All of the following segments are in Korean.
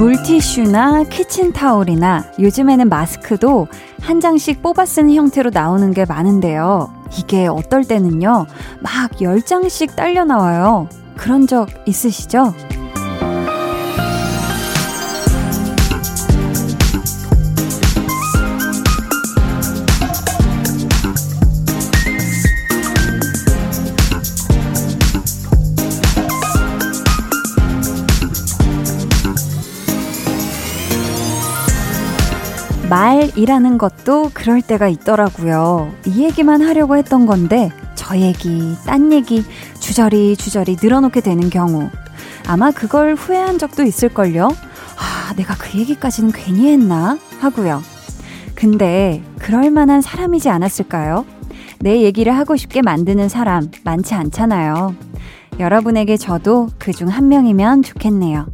물티슈나 키친타올이나 요즘에는 마스크도 한 장씩 뽑아 쓰는 형태로 나오는 게 많은데요. 이게 어떨 때는요, 막 10장씩 딸려 나와요. 그런 적 있으시죠? 말이라는 것도 그럴 때가 있더라고요. 이 얘기만 하려고 했던 건데, 저 얘기, 딴 얘기, 주저리 주저리 늘어놓게 되는 경우. 아마 그걸 후회한 적도 있을걸요? 아, 내가 그 얘기까지는 괜히 했나? 하고요. 근데, 그럴 만한 사람이지 않았을까요? 내 얘기를 하고 싶게 만드는 사람 많지 않잖아요. 여러분에게 저도 그 중 한 명이면 좋겠네요.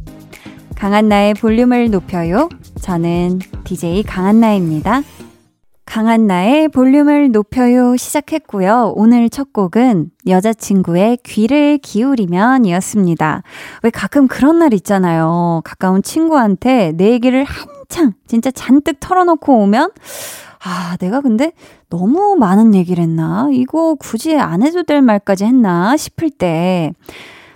강한 나의 볼륨을 높여요. 저는 DJ 강한나입니다. 강한나의 볼륨을 높여요 시작했고요. 오늘 첫 곡은 여자친구의 귀를 기울이면 이었습니다. 왜 가끔 그런 날 있잖아요. 가까운 친구한테 내 얘기를 한창 진짜 잔뜩 털어놓고 오면 아, 내가 근데 너무 많은 얘기를 했나? 이거 굳이 안 해도 될 말까지 했나? 싶을 때,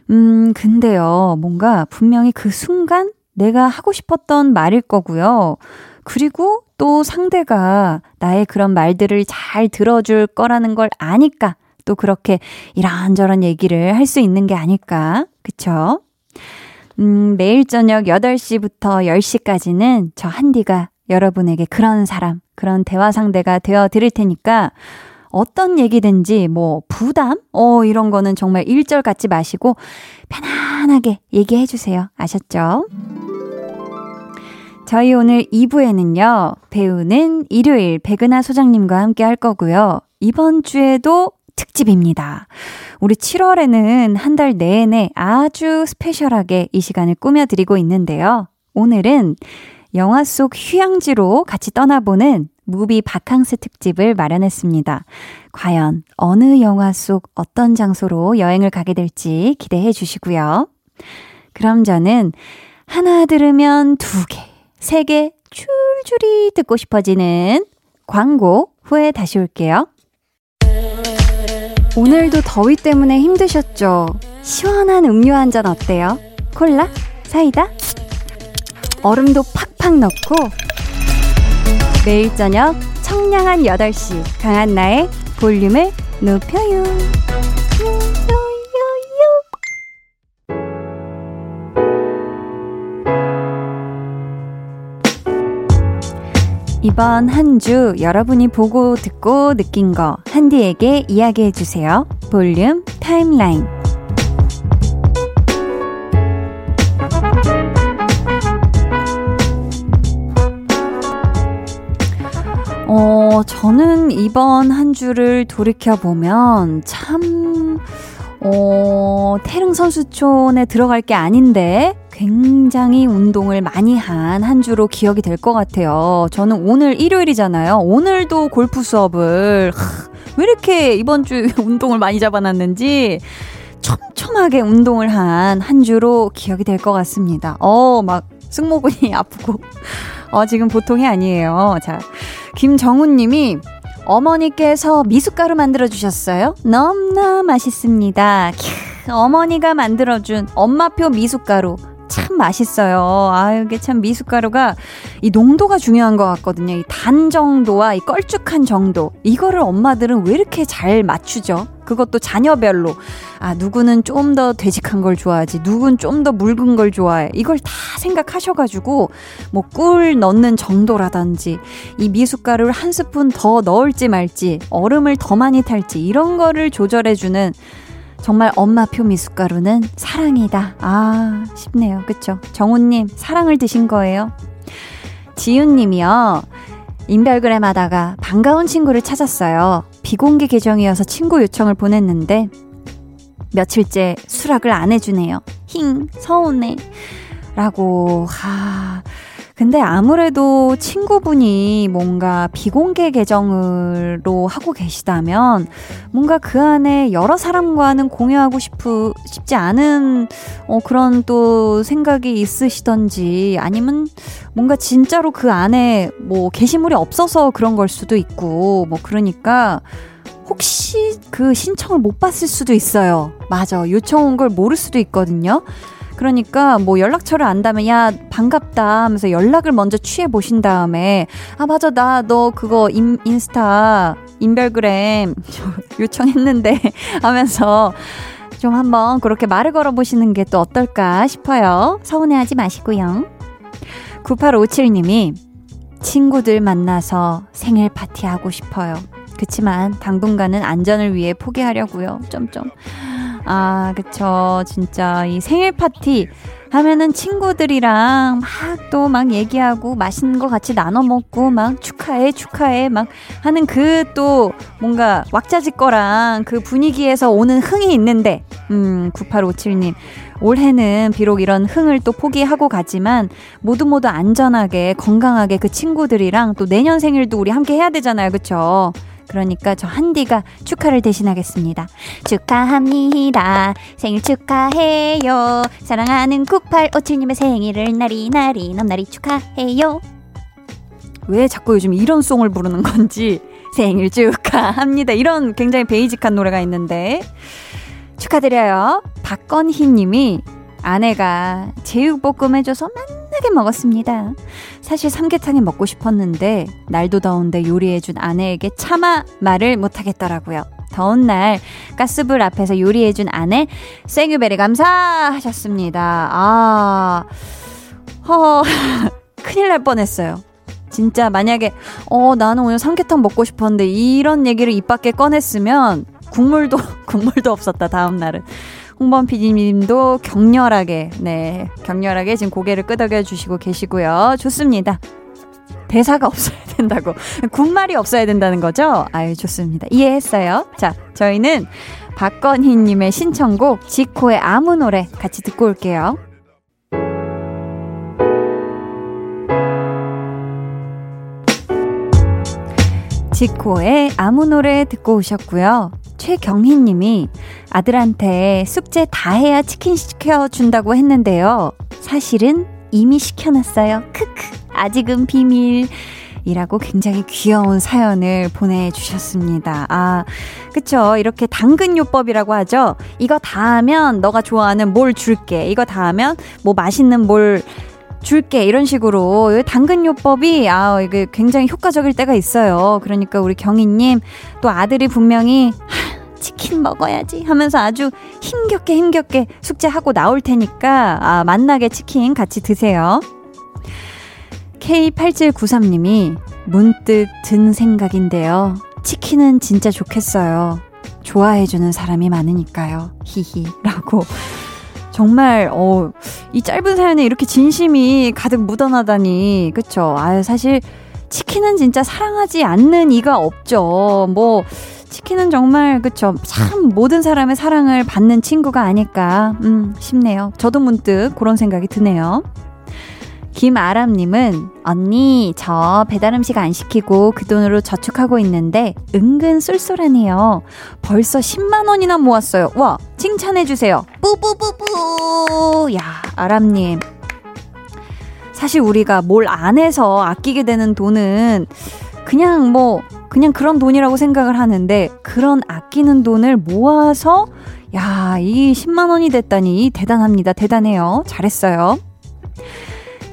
음, 근데요, 뭔가 분명히 그 순간 내가 하고 싶었던 말일 거고요. 그리고 또 상대가 나의 그런 말들을 잘 들어줄 거라는 걸 아니까 또 그렇게 이런저런 얘기를 할 수 있는 게 아닐까. 그쵸? 음, 매일 저녁 8시부터 10시까지는 저 한디가 여러분에게 그런 사람, 그런 대화 상대가 되어 드릴 테니까 어떤 얘기든지 뭐 부담? 어, 이런 거는 정말 일절 갖지 마시고 편안하게 얘기해 주세요. 아셨죠? 저희 오늘 2부에는요, 배우는 일요일 백은하 소장님과 함께 할 거고요. 이번 주에도 특집입니다. 우리 7월에는 한 달 내내 아주 스페셜하게 이 시간을 꾸며드리고 있는데요. 오늘은 영화 속 휴양지로 같이 떠나보는 무비 바캉스 특집을 마련했습니다. 과연 어느 영화 속 어떤 장소로 여행을 가게 될지 기대해 주시고요. 그럼 저는 하나 들으면 두 개, 세 개 줄줄이 듣고 싶어지는 광고 후에 다시 올게요. 오늘도 더위 때문에 힘드셨죠? 시원한 음료 한 잔 어때요? 콜라? 사이다? 얼음도 팍팍 넣고 매일 저녁 청량한 8시 강한 나의 볼륨을 높여요. 이번 한 주 여러분이 보고 듣고 느낀 거 한디에게 이야기해 주세요. 볼륨 타임라인. 어, 저는 이번 한 주를 돌이켜보면 참, 어, 태릉 선수촌에 들어갈 게 아닌데 굉장히 운동을 많이 한 한 주로 기억이 될 것 같아요. 저는 오늘 일요일이잖아요. 오늘도 골프 수업을, 하, 왜 이렇게 이번 주 운동을 많이 잡아놨는지 촘촘하게 운동을 한한 주로 기억이 될 것 같습니다. 어, 막 승모근이 아프고. 어, 지금 보통이 아니에요. 자, 김정훈 님이 어머니께서 미숫가루 만들어 주셨어요. 너무나 맛있습니다. 캬, 어머니가 만들어준 엄마표 미숫가루. 참 맛있어요. 아, 이게 참 미숫가루가 이 농도가 중요한 것 같거든요. 이 단 정도와 이 걸쭉한 정도. 이거를 엄마들은 왜 이렇게 잘 맞추죠? 그것도 자녀별로. 아, 누구는 좀 더 되직한 걸 좋아하지. 누군 좀 더 묽은 걸 좋아해. 이걸 다 생각하셔가지고, 뭐, 꿀 넣는 정도라든지, 이 미숫가루를 한 스푼 더 넣을지 말지, 얼음을 더 많이 탈지, 이런 거를 조절해주는 정말 엄마표 미숫가루는 사랑이다. 아, 싶네요. 그쵸? 정우님, 사랑을 드신 거예요. 지윤님이요. 인별그램 하다가 반가운 친구를 찾았어요. 비공개 계정이어서 친구 요청을 보냈는데, 며칠째 수락을 안 해주네요. 힝, 서운해. 라고, 하. 근데 아무래도 친구분이 뭔가 비공개 계정으로 하고 계시다면 뭔가 그 안에 여러 사람과는 공유하고 싶으, 싶지 않은 어, 그런 또 생각이 있으시던지 아니면 뭔가 진짜로 그 안에 뭐 게시물이 없어서 그런 걸 수도 있고 뭐 그러니까 혹시 그 신청을 못 봤을 수도 있어요. 맞아. 요청 온 걸 모를 수도 있거든요. 그러니까 뭐 연락처를 안다면 야 반갑다 하면서 연락을 먼저 취해 보신 다음에 아 맞아 나 너 그거 인, 인스타 인별그램 요청했는데 하면서 좀 한번 그렇게 말을 걸어 보시는 게 또 어떨까 싶어요. 서운해하지 마시고요. 9857님이 친구들 만나서 생일 파티 하고 싶어요. 그치만 당분간은 안전을 위해 포기하려고요. 점점. 아, 그쵸. 진짜 이 생일 파티 하면은 친구들이랑 막또막 얘기하고 맛있는 거 같이 나눠 먹고 막 축하해, 축하해 막 하는 그 또 뭔가 왁자지 거랑 그 분위기에서 오는 흥이 있는데, 음, 9857님. 올해는 비록 이런 흥을 또 포기하고 가지만 모두 모두 안전하게 건강하게 그 친구들이랑 또 내년 생일도 우리 함께 해야 되잖아요. 그쵸? 그러니까 저 한디가 축하를 대신하겠습니다. 축하합니다. 생일 축하해요. 사랑하는 9857님의 생일을 나리 나리 넘나리 축하해요. 왜 자꾸 요즘 이런 송을 부르는 건지 생일 축하합니다. 이런 굉장히 베이직한 노래가 있는데 축하드려요. 박건희 님이 아내가 제육볶음 해줘서 만나게 먹었습니다. 사실 삼계탕이 먹고 싶었는데 날도 더운데 요리해준 아내에게 차마 말을 못하겠더라고요. 더운 날 가스불 앞에서 요리해준 아내 생유베리 감사하셨습니다. 아, 허, 큰일 날 뻔했어요. 진짜 만약에 어 나는 오늘 삼계탕 먹고 싶었는데 이런 얘기를 입 밖에 꺼냈으면 국물도 국물도 없었다 다음 날은 홍범 PD님도 격렬하게, 네, 격렬하게 지금 고개를 끄덕여 주시고 계시고요. 좋습니다. 대사가 없어야 된다고. 군말이 없어야 된다는 거죠? 아유, 좋습니다. 이해했어요. 자, 저희는 박건희님의 신청곡, 지코의 아무 노래 같이 듣고 올게요. 지코의 아무 노래 듣고 오셨고요. 최경희 님이 아들한테 숙제 다 해야 치킨 시켜준다고 했는데요. 사실은 이미 시켜놨어요. 크크. 아직은 비밀. 이라고 굉장히 귀여운 사연을 보내주셨습니다. 아, 그쵸. 이렇게 당근요법이라고 하죠. 이거 다 하면 너가 좋아하는 뭘 줄게. 이거 다 하면 뭐 맛있는 뭘 줄게 이런 식으로 당근요법이 아 이게 굉장히 효과적일 때가 있어요. 그러니까 우리 경희님 또 아들이 분명히 치킨 먹어야지 하면서 아주 힘겹게 힘겹게 숙제하고 나올 테니까 아, 만나게 치킨 같이 드세요. K8793님이 문득 든 생각인데요. 치킨은 진짜 좋겠어요. 좋아해주는 사람이 많으니까요. 히히. 라고. 정말, 어, 이 짧은 사연에 이렇게 진심이 가득 묻어나다니. 그쵸. 아 사실 치킨은 진짜 사랑하지 않는 이가 없죠. 뭐, 치킨은 정말 그쵸 참 모든 사람의 사랑을 받는 친구가 아닐까 음 싶네요. 저도 문득 그런 생각이 드네요. 김아람님은 언니 저 배달 음식 안 시키고 그 돈으로 저축하고 있는데 은근 쏠쏠하네요. 벌써 10만 원이나 모았어요. 와 칭찬해 주세요. 뿌뿌뿌뿌. 야 아람님 사실 우리가 뭘 안 해서 아끼게 되는 돈은 그냥 뭐 그냥 그런 돈이라고 생각을 하는데 그런 아끼는 돈을 모아서 야, 이 10만 원이 됐다니 대단합니다. 대단해요. 잘했어요.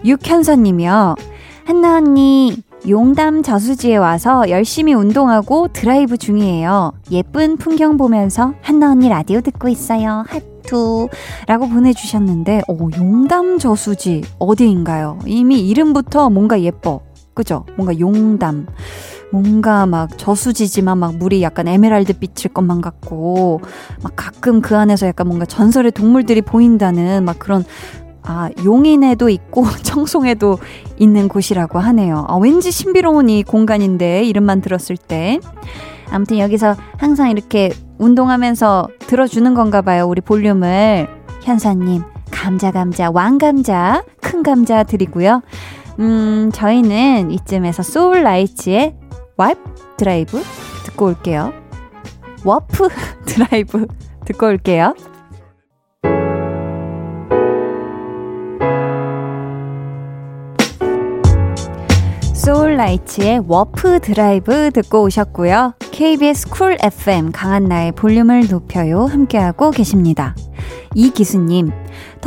육현서 님이요. 한나 언니, 용담 저수지에 와서 열심히 운동하고 드라이브 중이에요. 예쁜 풍경 보면서 한나 언니 라디오 듣고 있어요. 하투. 라고 보내주셨는데, 오, 용담 저수지 어디인가요? 이미 이름부터 뭔가 예뻐. 그죠? 뭔가 용담. 뭔가 막 저수지지만 막 물이 약간 에메랄드 빛일 것만 같고 막 가끔 그 안에서 약간 뭔가 전설의 동물들이 보인다는 막 그런 아, 용인에도 있고 청송에도 있는 곳이라고 하네요. 아, 왠지 신비로운 이 공간인데 이름만 들었을 때. 아무튼 여기서 항상 이렇게 운동하면서 들어주는 건가 봐요. 우리 볼륨을. 현사님, 감자, 감자, 왕감자, 큰 감자 드리고요. 음, 저희는 이쯤에서 소울라이츠의 Warp Drive 듣고 올게요. Warp Drive 듣고 올게요. 소울라이츠의 Warp Drive 듣고 오셨고요. KBS 쿨 FM 강한나의 볼륨을 높여요 함께하고 계십니다. 이기수님,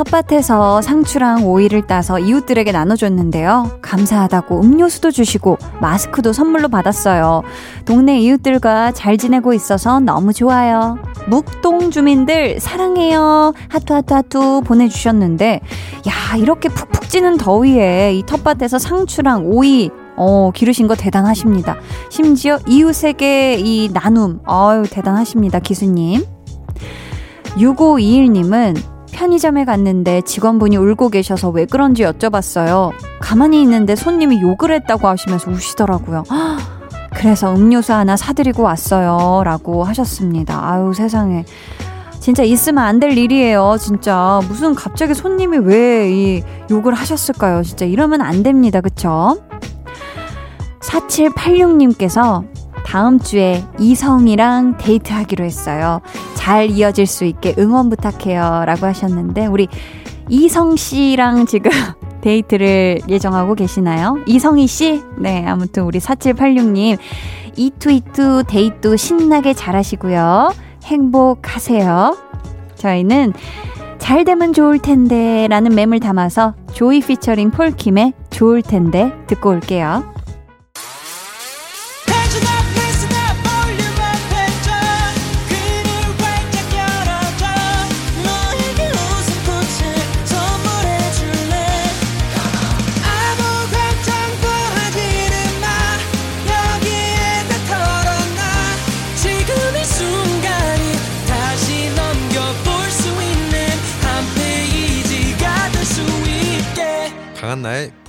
텃밭에서 상추랑 오이를 따서 이웃들에게 나눠줬는데요. 감사하다고 음료수도 주시고 마스크도 선물로 받았어요. 동네 이웃들과 잘 지내고 있어서 너무 좋아요. 묵동 주민들 사랑해요. 하투 하투 하투 보내주셨는데, 야 이렇게 푹푹 찌는 더위에 이 텃밭에서 상추랑 오이 어, 기르신 거 대단하십니다. 심지어 이웃에게 이 나눔, 어유 대단하십니다, 기수님. 6521님은 편의점에 갔는데 직원분이 울고 계셔서 왜 그런지 여쭤봤어요. 가만히 있는데 손님이 욕을 했다고 하시면서 우시더라고요. 그래서 음료수 하나 사드리고 왔어요. 라고 하셨습니다. 아유, 세상에. 진짜 있으면 안 될 일이에요. 진짜. 무슨 갑자기 손님이 왜 이 욕을 하셨을까요? 진짜 이러면 안 됩니다. 그쵸? 4786님께서 다음 주에 이성이랑 데이트하기로 했어요. 잘 이어질 수 있게 응원 부탁해요. 라고 하셨는데, 우리 이성 씨랑 지금 데이트를 예정하고 계시나요? 이성희 씨? 네, 아무튼 우리 4786님, 이투이투 데이트 신나게 잘 하시고요. 행복하세요. 저희는 잘 되면 좋을 텐데 라는 맴을 담아서 조이 피처링 폴킴의 좋을 텐데 듣고 올게요.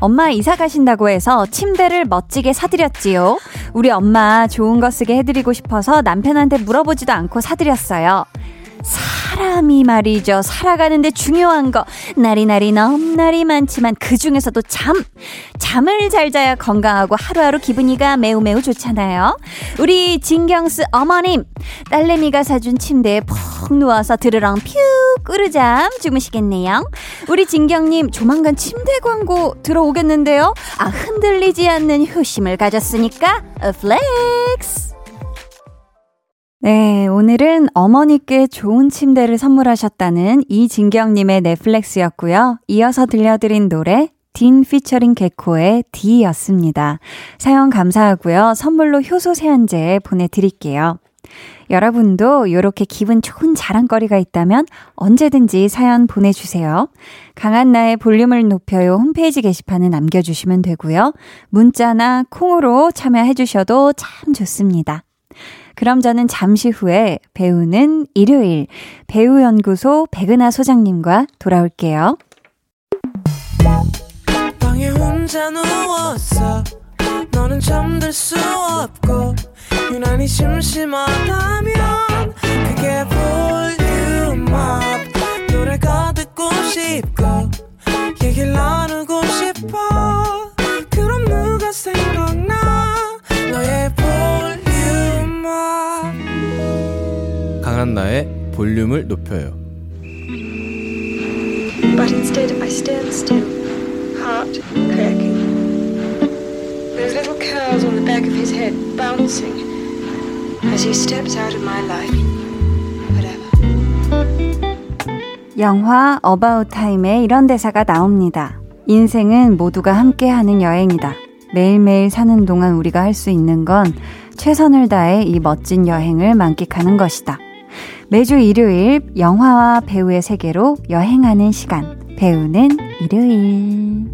엄마 이사 가신다고 해서 침대를 멋지게 사드렸지요. 우리 엄마 좋은 거 쓰게 해드리고 싶어서 남편한테 물어보지도 않고 사드렸어요. 사 람이 말이죠. 살아가는데 중요한 거. 나리나리 넘나리 많지만 그 중에서도 잠. 잠을 잘 자야 건강하고 하루하루 기분이가 매우 매우 좋잖아요. 우리 진경스 어머님. 딸내미가 사준 침대에 푹 누워서 드르렁 퓨 끄르잠 주무시겠네요. 우리 진경님 조만간 침대 광고 들어오겠는데요. 아 흔들리지 않는 효심을 가졌으니까 flex. 네, 오늘은 어머니께 좋은 침대를 선물하셨다는 이진경님의 네 flex였고요. 이어서 들려드린 노래 딘 피처링 개코의 D였습니다. 사연 감사하고요. 선물로 효소 세안제 보내드릴게요. 여러분도 이렇게 기분 좋은 자랑거리가 있다면 언제든지 사연 보내주세요. 강한나의 볼륨을 높여요 홈페이지 게시판에 남겨주시면 되고요. 문자나 콩으로 참여해주셔도 참 좋습니다. 그럼 저는 잠시 후에 배우는 일요일 배우연구소 백은하 소장님과 돌아올게요. 혼자 누 강한나의 볼륨을 높여요. But instead I stand still, heart cracking. Those little curls on the back of his head bouncing as he steps out of my life. Whatever. 영화 About Time에 이런 대사가 나옵니다. 인생은 모두가 함께하는 여행이다. 매일매일 사는 동안 우리가 할 수 있는 건 최선을 다해 이 멋진 여행을 만끽하는 것이다. 매주 일요일 영화와 배우의 세계로 여행하는 시간. 배우는 일요일.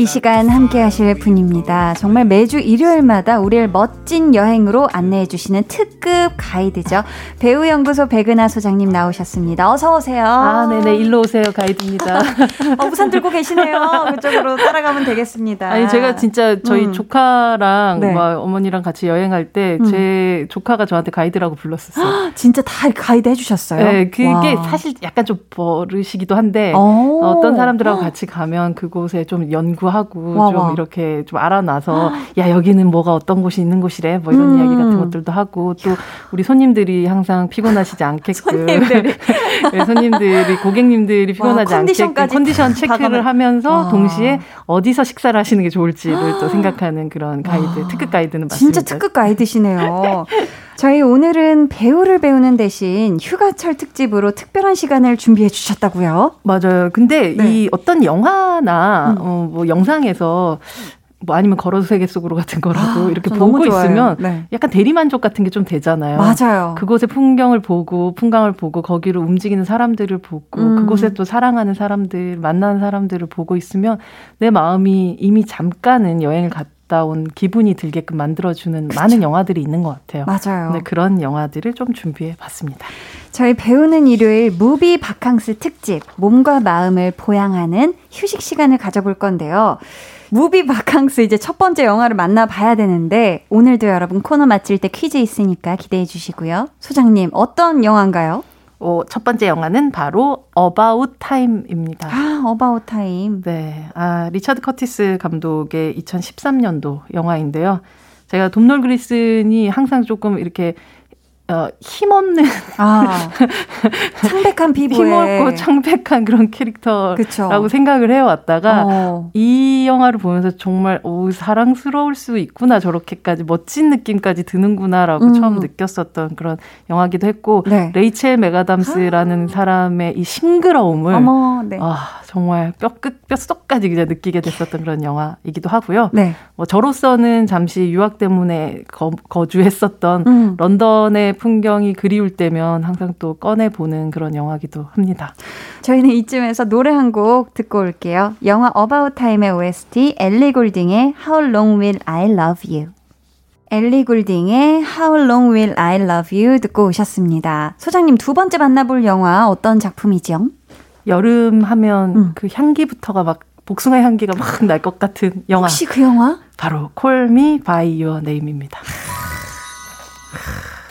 이 시간 함께 하실 분입니다. 정말 매주 일요일마다 우리를 멋진 여행으로 안내해 주시는 특급 가이드죠. 배우 연구소 백은하 소장님 나오셨습니다. 어서 오세요. 아, 네네. 일로 오세요. 가이드입니다. 어, 우산 들고 계시네요. 그쪽으로 따라가면 되겠습니다. 아니, 제가 진짜 저희 음. 조카랑 네. 막 어머니랑 같이 여행할 때제 음. 조카가 저한테 가이드라고 불렀었어요. 진짜 다 가이드 해 주셨어요? 네, 그게 와. 사실 약간 좀 버릇이기도 한데 오. 어떤 사람들하고 같이 가면 그곳에 좀 연구 하고 와, 좀 와. 이렇게 좀 알아놔서 야 여기는 뭐가 어떤 곳이 있는 곳이래? 뭐 이런 음. 이야기 같은 것들도 하고 또 우리 손님들이 항상 피곤하시지 않게끔. 손님들이. 네, 손님들이 고객님들이 피곤하지 않게끔 컨디션 체크를 하면서 동시에 어디서 식사를 하시는 게 좋을지를 또 생각하는 그런 가이드 특급 가이드는 맞습니다. 진짜 특급 가이드시네요. 저희 오늘은 배우를 배우는 대신 휴가철 특집으로 특별한 시간을 준비해 주셨다고요? 맞아요. 근데 네. 이 어떤 영화나 음. 어, 뭐 영상에서 뭐 아니면 걸어서 세계 속으로 같은 거라도 아, 이렇게 보고 있으면 네. 약간 대리만족 같은 게 좀 되잖아요. 맞아요. 그곳의 풍경을 보고 풍광을 보고 거기로 움직이는 사람들을 보고 음. 그곳에 또 사랑하는 사람들 만나는 사람들을 보고 있으면 내 마음이 이미 잠깐은 여행을 갔 갔다 온 기분이 들게끔 만들어주는 그쵸. 많은 영화들이 있는 것 같아요. 맞아요. 네, 그런 영화들을 좀 준비해 봤습니다. 저희 배우는 일요일 movie 바캉스 특집 몸과 마음을 보양하는 휴식 시간을 가져볼 건데요. movie 바캉스 이제 첫 번째 영화를 만나봐야 되는데 오늘도 여러분 코너 마칠 때 퀴즈 있으니까 기대해 주시고요. 소장님 어떤 영화인가요? 어, 첫 번째 영화는 바로 About Time입니다. 아, About Time. 네. 아, 리차드 커티스 감독의 2013년도 영화인데요. 제가 돔놀 글리슨이 항상 조금 이렇게 어, 힘없는 아, 창백한 피부에 힘없고 창백한 그런 캐릭터라고 그쵸. 생각을 해왔다가 어. 이 영화를 보면서 정말 오 사랑스러울 수 있구나 저렇게까지 멋진 느낌까지 드는구나라고 음. 처음 느꼈었던 그런 영화기도 했고 네. 레이첼 맥아담스라는 아. 사람의 이 싱그러움을 어머, 네. 아 정말 뼈끝 뼛속까지 그냥 느끼게 됐었던 그런 영화이기도 하고요. 네. 뭐 저로서는 잠시 유학 때문에 거, 주했었던 음. 런던의 풍경이 그리울 때면 항상 또 꺼내 보는 그런 영화기도 합니다. 저희는 이쯤에서 노래 한 곡 듣고 올게요. 영화 About Time의 OST 엘리 골딩의 How Long Will I Love You. 엘리 골딩의 How Long Will I Love You 듣고 오셨습니다. 소장님 두 번째 만나볼 영화 어떤 작품이죠? 여름 하면 음. 그 향기부터가 막 복숭아 향기가 막 날 것 같은 영화. 혹시 그 영화? 바로 Me By Your Name입니다.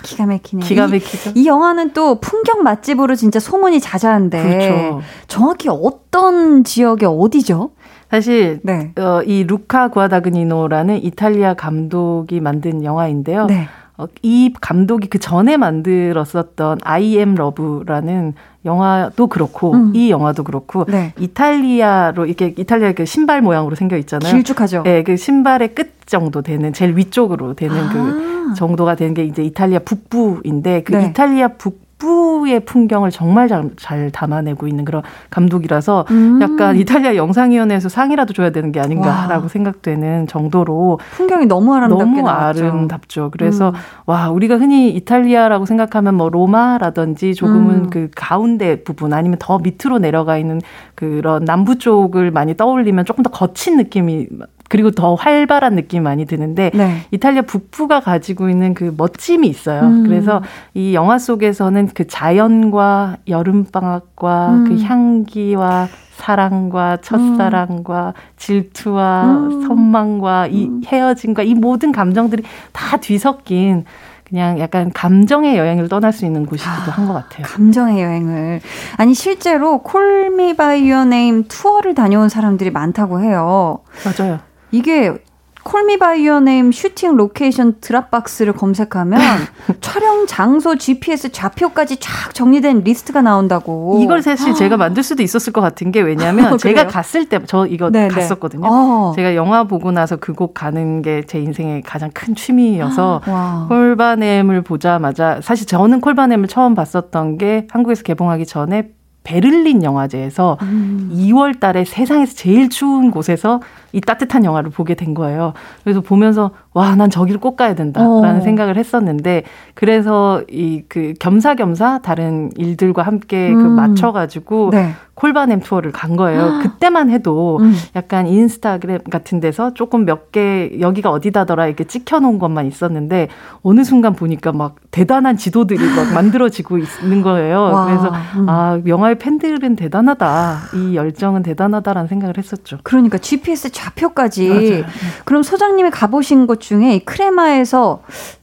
기가 막히네요. 기가 막히죠. 이, 이, 영화는 또 풍경 맛집으로 진짜 소문이 자자한데 그렇죠. 정확히 어떤 지역의 어디죠? 사실 네. 어, 이 루카 구아다그니노라는 이탈리아 감독이 만든 영화인데요. 네. 어, 이 감독이 그 전에 만들었었던 I Am Love라는 영화도 그렇고 음. 이 영화도 그렇고 네. 이탈리아로 이렇게 이탈리아 그 신발 모양으로 생겨 있잖아요. 길쭉하죠. 네, 그 신발의 끝 정도 되는 제일 위쪽으로 되는 그 아. 그 정도가 되는 게 이제 이탈리아 북부인데 그 네. 이탈리아 북 북부의 풍경을 정말 잘, 잘 담아내고 있는 그런 감독이라서 음. 약간 이탈리아 영상위원회에서 상이라도 줘야 되는 게 아닌가라고 와. 생각되는 정도로 풍경이 너무 아름답게 너무 나왔죠. 아름답죠. 그래서 음. 와 우리가 흔히 이탈리아라고 생각하면 뭐 로마라든지 조금은 음. 그 가운데 부분 아니면 더 밑으로 내려가 있는 그런 남부 쪽을 많이 떠올리면 조금 더 거친 느낌이 그리고 더 활발한 느낌이 많이 드는데 네. 이탈리아 북부가 가지고 있는 그 멋짐이 있어요. 음. 그래서 이 영화 속에서는 그 자연과 여름 방학과 음. 그 향기와 사랑과 첫사랑과 음. 질투와 음. 선망과 이 음. 헤어짐과 이 모든 감정들이 다 뒤섞인 그냥 약간 감정의 여행을 떠날 수 있는 곳이기도 아, 한것 같아요. 감정의 여행을. 아니, 실제로 Call Me by Your Name 투어를 다녀온 사람들이 많다고 해요. 맞아요. 이게 Call Me by Your Name shooting location Dropbox를 검색하면 촬영 장소 GPS 좌표까지 쫙 정리된 리스트가 나온다고. 이걸 사실 제가 만들 수도 있었을 것 같은 게 왜냐면 어, 제가 갔을 때 저 이거 네네. 갔었거든요. 어. 제가 영화 보고 나서 그곳 가는 게 제 인생의 가장 큰 취미여서 콜바넴을 보자마자 사실 저는 콜바넴을 처음 봤었던 게 한국에서 개봉하기 전에 베를린 영화제에서 음. 2월 달에 세상에서 제일 추운 곳에서 이 따뜻한 영화를 보게 된 거예요. 그래서 보면서 와, 난 저기를 꼭 가야 된다라는 어. 생각을 했었는데 그래서 이 그 겸사겸사 다른 일들과 함께 그 음. 그 맞춰 가지고 네. 콜바넴 투어를 간 거예요. 그때만 해도 음. 약간 인스타그램 같은 데서 조금 몇 개 여기가 어디다더라 이렇게 찍혀 놓은 것만 있었는데 어느 순간 보니까 막 대단한 지도들이 막 만들어지고 있는 거예요. 와. 그래서 음. 아 영화의 팬들은 대단하다. 이 열정은 대단하다라는 생각을 했었죠. 그러니까 GPS 좌표까지. 맞아요. 그럼 소장님이 가보신 곳 중에 이 크레마에서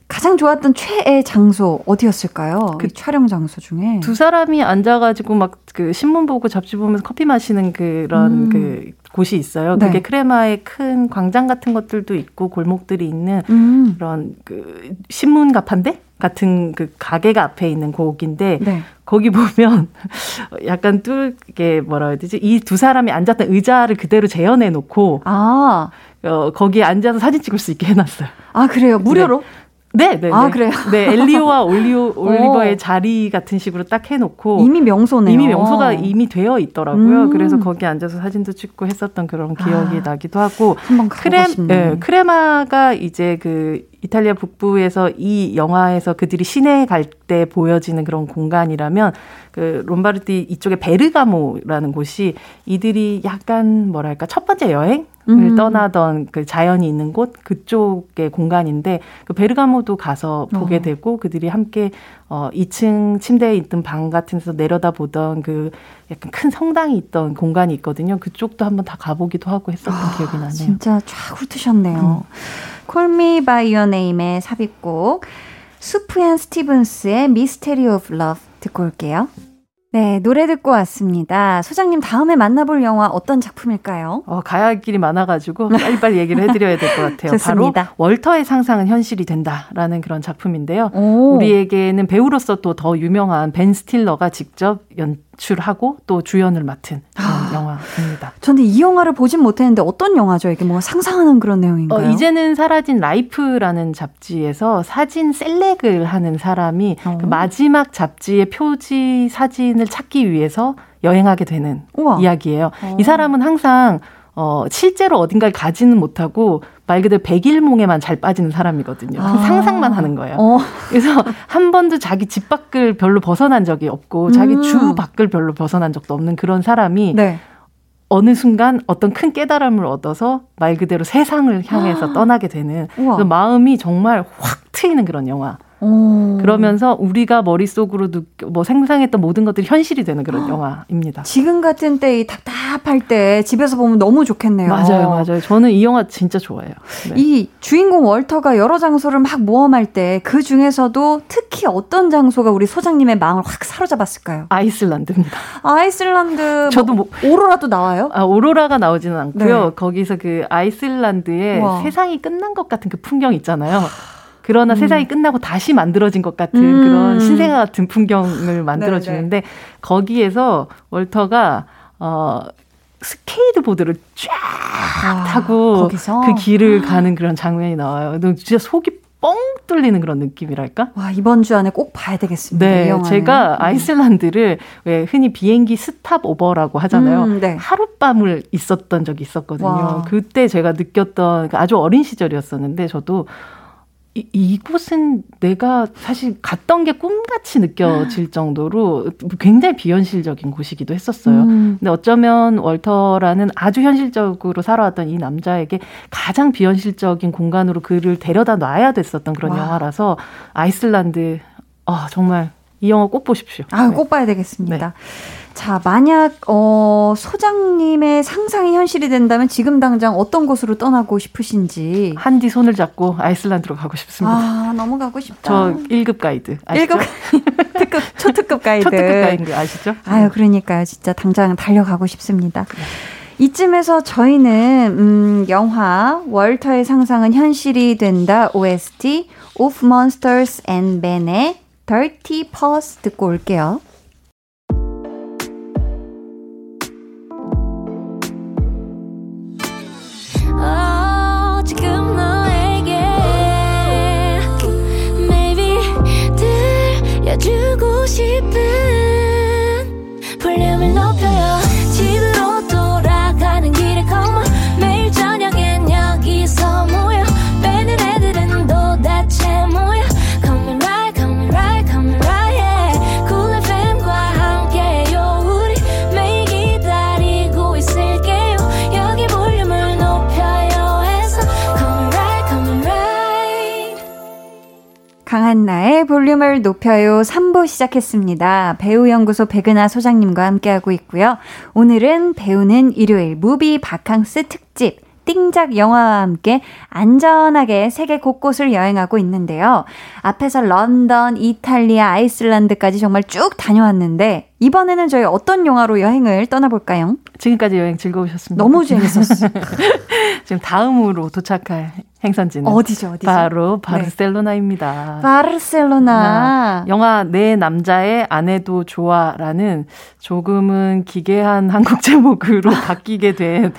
가장 좋았던 최애 장소 어디였을까요? 그 촬영 장소 중에 두 사람이 앉아가지고 막 그 신문 보고 잡지 보면서 커피 마시는 그런 음. 그 곳이 있어요. 네. 그게 크레마의 큰 광장 같은 것들도 있고 골목들이 있는 음. 그런 그 신문 가판대 같은 그 가게가 앞에 있는 곡인데 네. 거기 보면 약간 뚫게 뭐라 해야 되지 이 두 사람이 앉았던 의자를 그대로 재현해 놓고 아. 어, 거기에 앉아서 사진 찍을 수 있게 해놨어요. 아 그래요? 무료로? 네. 네, 네. 아, 네. 그래요? 네, 엘리오와 올리오, 올리버의 오. 자리 같은 식으로 딱 해놓고. 이미 명소네요. 이미 명소가 이미 되어 있더라고요. 음. 그래서 거기 앉아서 사진도 찍고 했었던 그런 기억이 아. 나기도 하고. 한번 크레, 네, 크레마가 이제 그 이탈리아 북부에서 이 영화에서 그들이 시내에 갈 때 보여지는 그런 공간이라면 그 롬바르디 이쪽에 베르가모라는 곳이 이들이 약간 뭐랄까 첫 번째 여행 음. 떠나던 그 자연이 있는 곳 그쪽의 공간인데 그 베르가모도 가서 보게 어. 되고 그들이 함께 어 2층 침대에 있던 방 같은 데서 내려다 보던 그 약간 큰 성당이 있던 공간이 있거든요. 그쪽도 한번 다 가보기도 하고 했었던 아, 기억이 나네요. 진짜 쫙 훑으셨네요. 음. Call Me by Your Name의 삽입곡 수프얀 스티븐스의 Mystery of Love 듣고 올게요. 네, 노래 듣고 왔습니다. 소장님 다음에 만나볼 영화 어떤 작품일까요? 어, 가야 할 길이 많아가지고 빨리빨리 얘기를 해드려야 될 것 같아요. 좋습니다. 바로 월터의 상상은 현실이 된다라는 그런 작품인데요. 오. 우리에게는 배우로서 또 더 유명한 벤 스틸러가 직접 연, 연출하고 또 주연을 맡은 그런 아, 영화입니다. 저는 이 영화를 보진 못했는데 어떤 영화죠? 이게 뭐 상상하는 그런 내용인가요? 어, 이제는 사라진 Life라는 잡지에서 사진 select을 하는 사람이 어. 그 마지막 잡지의 표지 사진을 찾기 위해서 여행하게 되는 우와. 이야기예요. 어. 이 사람은 항상 어, 실제로 어딘가를 가지는 못하고 말 그대로 백일몽에만 잘 빠지는 사람이거든요. 아. 상상만 하는 거예요. 어. 그래서 한 번도 자기 집 밖을 별로 벗어난 적이 없고 자기 음. 주 밖을 별로 벗어난 적도 없는 그런 사람이 네. 어느 순간 어떤 큰 깨달음을 얻어서 말 그대로 세상을 향해서 아. 떠나게 되는 그 마음이 정말 확 트이는 그런 영화. 오. 그러면서 우리가 머릿속으로 느껴, 뭐 생상했던 모든 것들이 현실이 되는 그런 아. 영화입니다. 지금 같은 때 이 답답할 때 집에서 보면 너무 좋겠네요. 맞아요, 맞아요. 저는 이 영화 진짜 좋아해요. 네. 이 주인공 월터가 여러 장소를 막 모험할 때 그 중에서도 특히 어떤 장소가 우리 소장님의 마음을 확 사로잡았을까요? 아이슬란드입니다. 아이슬란드 저도 뭐, 뭐 오로라도 나와요? 아, 오로라가 나오지는 않고요. 네. 거기서 그 아이슬란드의 와. 세상이 끝난 것 같은 그 풍경 있잖아요. 그러나 음. 세상이 끝나고 다시 만들어진 것 같은 음. 그런 신세계 같은 풍경을 만들어 주는데 네, 네. 거기에서 월터가 어 스케이트 보드를 쫙 아, 타고 거기서? 그 길을 가는 그런 장면이 나와요. 진짜 속이 뻥 뚫리는 그런 느낌이랄까? 와, 이번 주 안에 꼭 봐야 되겠습니다. 네, 제가 음. 아이슬란드를 왜 흔히 비행기 스탑 오버라고 하잖아요. 음, 네. 하룻밤을 있었던 적이 있었거든요. 와. 그때 제가 느꼈던 아주 어린 시절이었었는데 저도 이, 이곳은 내가 사실 갔던 게 꿈같이 느껴질 정도로 굉장히 비현실적인 곳이기도 했었어요. 음. 근데 어쩌면 월터라는 아주 현실적으로 살아왔던 이 남자에게 가장 비현실적인 공간으로 그를 데려다 놔야 됐었던 그런 와. 영화라서 아이슬란드, 아, 정말 이 영화 꼭 보십시오. 아, 꼭 봐야 되겠습니다. 네. 자, 만약 어 소장님의 상상이 현실이 된다면 지금 당장 어떤 곳으로 떠나고 싶으신지 한디 손을 잡고 아이슬란드로 가고 싶습니다. 아, 너무 가고 싶다. 저 1급 가이드. 아시죠? 1급 특급 초특급 가이드. 초특급 가이드 아시죠? 아유, 그러니까요. 진짜 당장 달려가고 싶습니다. 네. 이쯤에서 저희는 음, 영화 월터의 상상은 현실이 된다 OST Of Monsters and Men의 Dirty Paws 듣고 올게요. ゴシ 강한나의 볼륨을 높여요 3부 시작했습니다. 배우연구소 백은하 소장님과 함께하고 있고요. 오늘은 배우는 일요일 무비 바캉스 특집 띵작 영화와 함께 안전하게 세계 곳곳을 여행하고 있는데요. 앞에서 런던, 이탈리아, 아이슬란드까지 정말 쭉 다녀왔는데 이번에는 저희 어떤 영화로 여행을 떠나볼까요? 지금까지 여행 즐거우셨습니다. 너무 재밌었어요. 지금 다음으로 도착할 행선지는 어디죠? 어디죠? 바로 네. 바르셀로나입니다. 네. 바르셀로나. 영화 내 남자의 아내도 좋아라는 조금은 기괴한 한국 제목으로 바뀌게 된.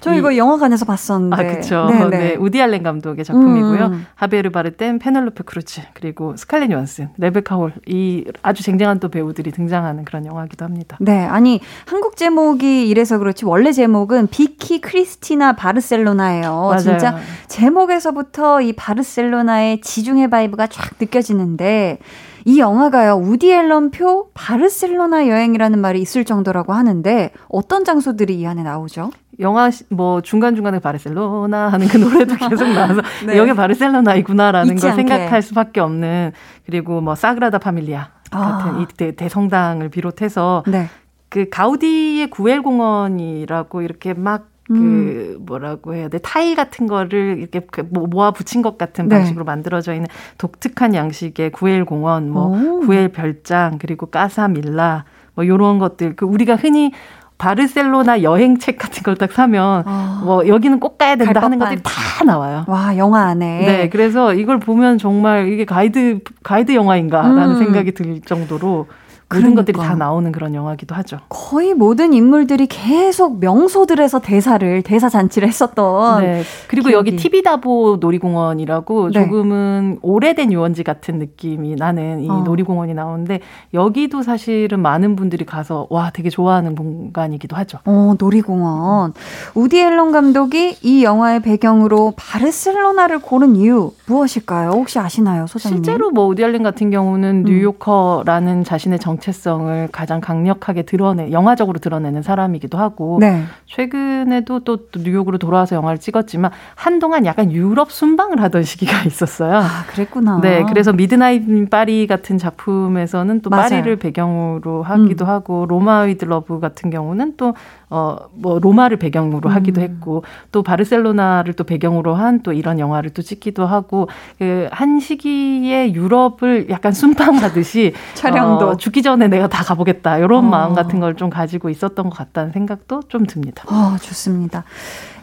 저 이거 영화관에서 봤었는데. 아, 그쵸. 네, 네. 우디 알렌 감독의 작품이고요. 음. 하비에르 바르뎀, 페넬로페 크루즈, 그리고 스칼렛 요한슨, 레베카 홀, 이 아주 쟁쟁한 또 배우들이 등장하는 그런 영화기도 합니다. 네. 아니, 한국 제목이 이래서 그렇지, 원래 제목은 Vicky Cristina Barcelona예요. 맞아요. 진짜 제목 에서부터 이 바르셀로나의 지중해 vibe가 쫙 느껴지는데, 이 영화가요, 우디 앨런표 바르셀로나 여행이라는 말이 있을 정도라고 하는데, 어떤 장소들이 이 안에 나오죠? 영화 뭐 중간 중간에 바르셀로나 하는 그 노래도 계속 나와서 네. 여기 바르셀로나이구나라는 걸. 생각할 수밖에 없는 그리고 뭐 사그라다 파밀리아 같은 아. 이 대, 대성당을 비롯해서 네. 그 가우디의 구엘 공원이라고 이렇게 막 그, 음. 뭐라고 해야 돼, 타일 같은 거를 이렇게 그 모아 붙인 것 같은 네. 방식으로 만들어져 있는 독특한 양식의 구엘 공원, 뭐, 오. 구엘 별장, 그리고 까사 밀라, 뭐, 요런 것들, 그 우리가 흔히 바르셀로나 여행책 같은 걸 딱 사면 어. 뭐 여기는 꼭 가야 된다 하는 것들이 다 나와요. 와 영화 안에. 네, 그래서 이걸 보면 정말 이게 가이드 가이드 영화인가라는 음. 생각이 들 정도로 모든 그러니까. 것들이 다 나오는 그런 영화기도 하죠. 거의 모든 인물들이 계속 명소들에서 대사를 대사 잔치를 했었던. 네. 그리고 기억이. 여기 티비다보 놀이공원이라고 네. 조금은 오래된 유원지 같은 느낌이 나는 이 어. 놀이공원이 나오는데 여기도 사실은 많은 분들이 가서 와 되게 좋아하는 공간이기도 하죠. 어, 놀이공원. 우디 앨런 감독이 이 영화의 배경으로 바르셀로나를 고른 이유 무엇일까요? 혹시 아시나요, 소장님? 실제로 뭐 우디 앨런 같은 경우는 음. New Yorker라는 자신의 정 정체성을 가장 강력하게 드러내 영화적으로 드러내는 사람이기도 하고 네. 최근에도 또, 또 뉴욕으로 돌아와서 영화를 찍었지만 한동안 약간 유럽 순방을 하던 시기가 있었어요. 아, 그랬구나. 네, 그래서 Midnight 파리 같은 작품에서는 또 맞아요. 파리를 배경으로 하기도 음. 하고 로마 with Love 같은 경우는 또 어, 뭐, 로마를 배경으로 하기도 음. 했고, 또 바르셀로나를 또 배경으로 한 또 이런 영화를 또 찍기도 하고, 그, 한 시기에 유럽을 약간 순방하듯이. 촬영도. 어, 죽기 전에 내가 다 가보겠다. 이런 어. 마음 같은 걸 좀 가지고 있었던 것 같다는 생각도 좀 듭니다. 어, 좋습니다.